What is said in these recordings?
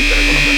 入ったらこの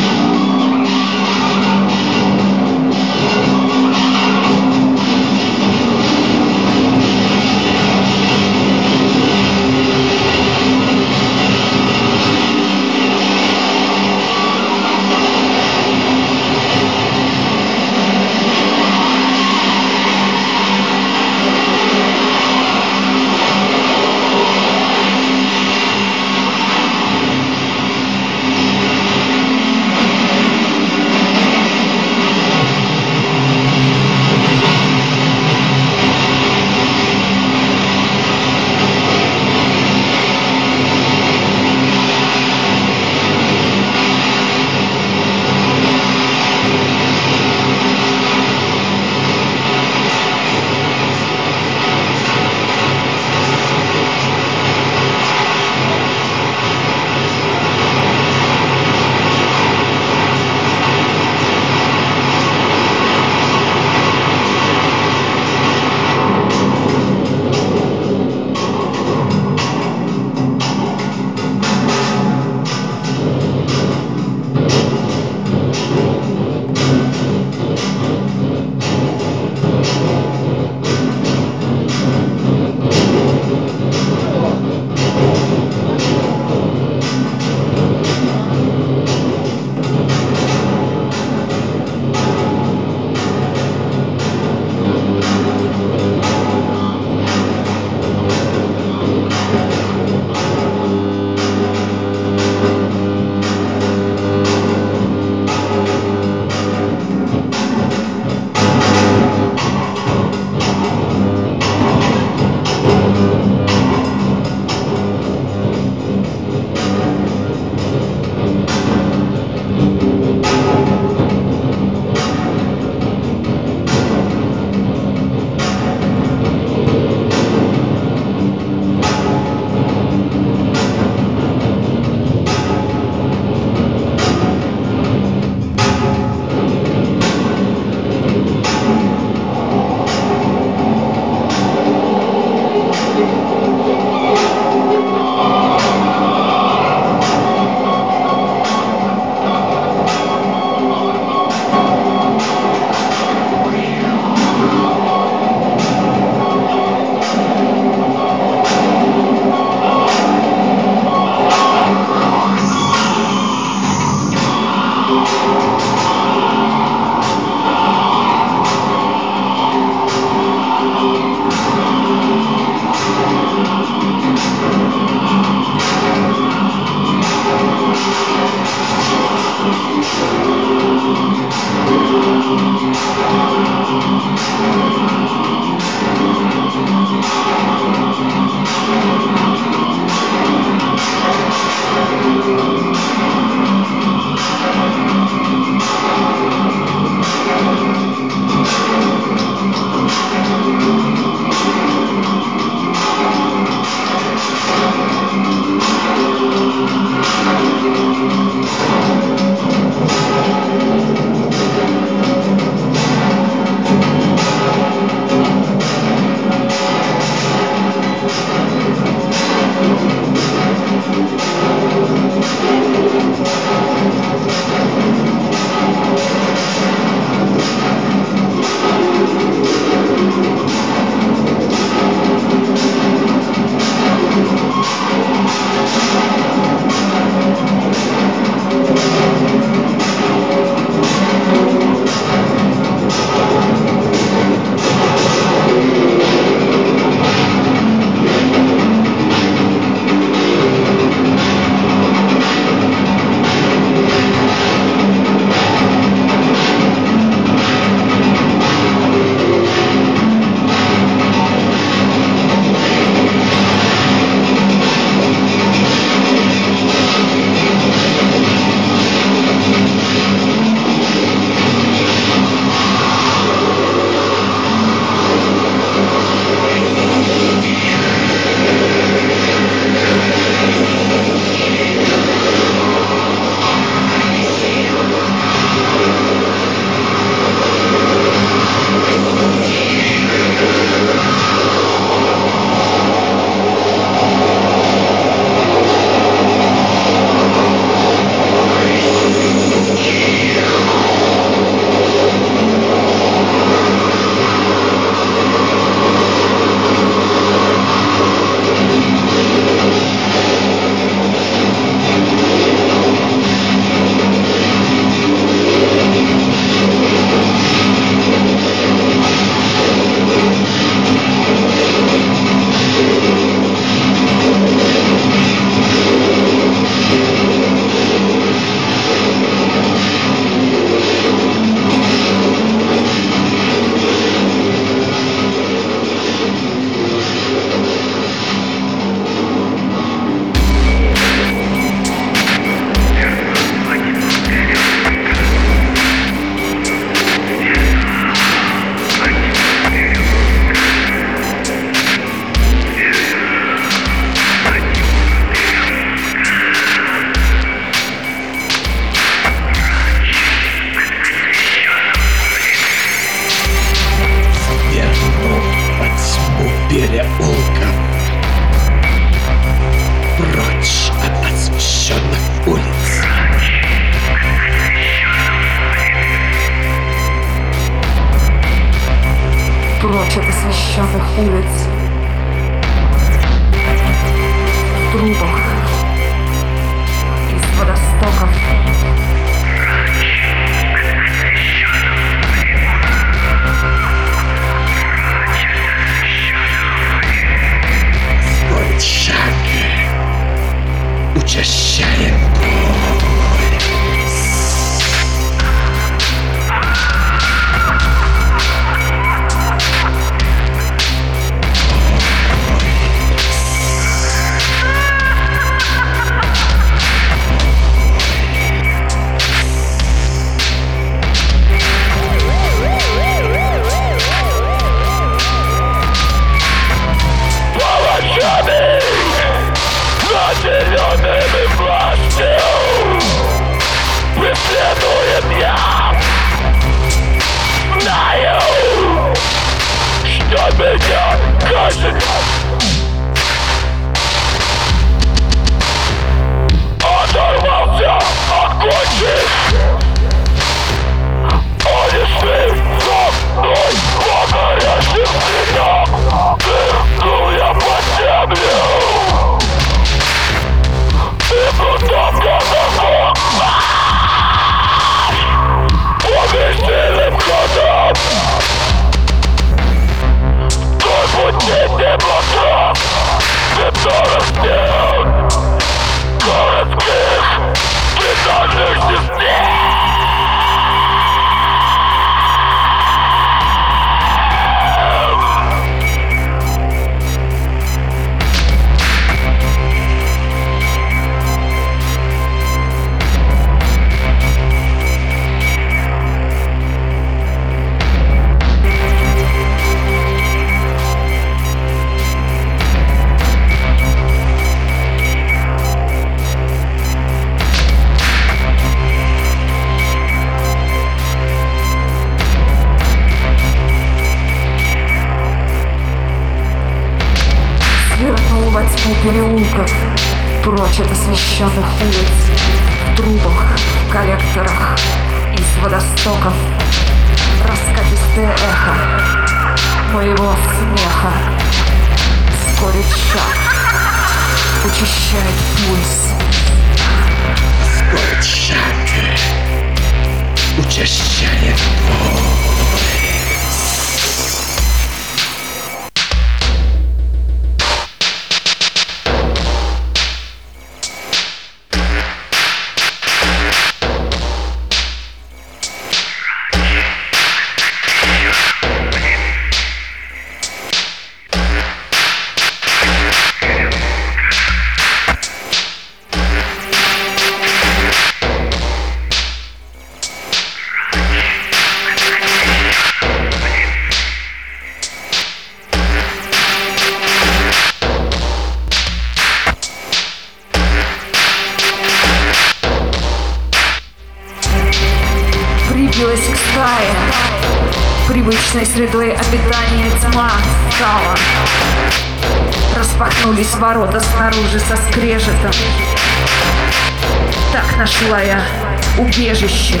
убежище.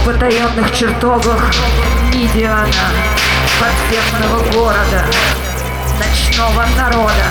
В потаенных чертогах Мидиана, подземного города, ночного народа.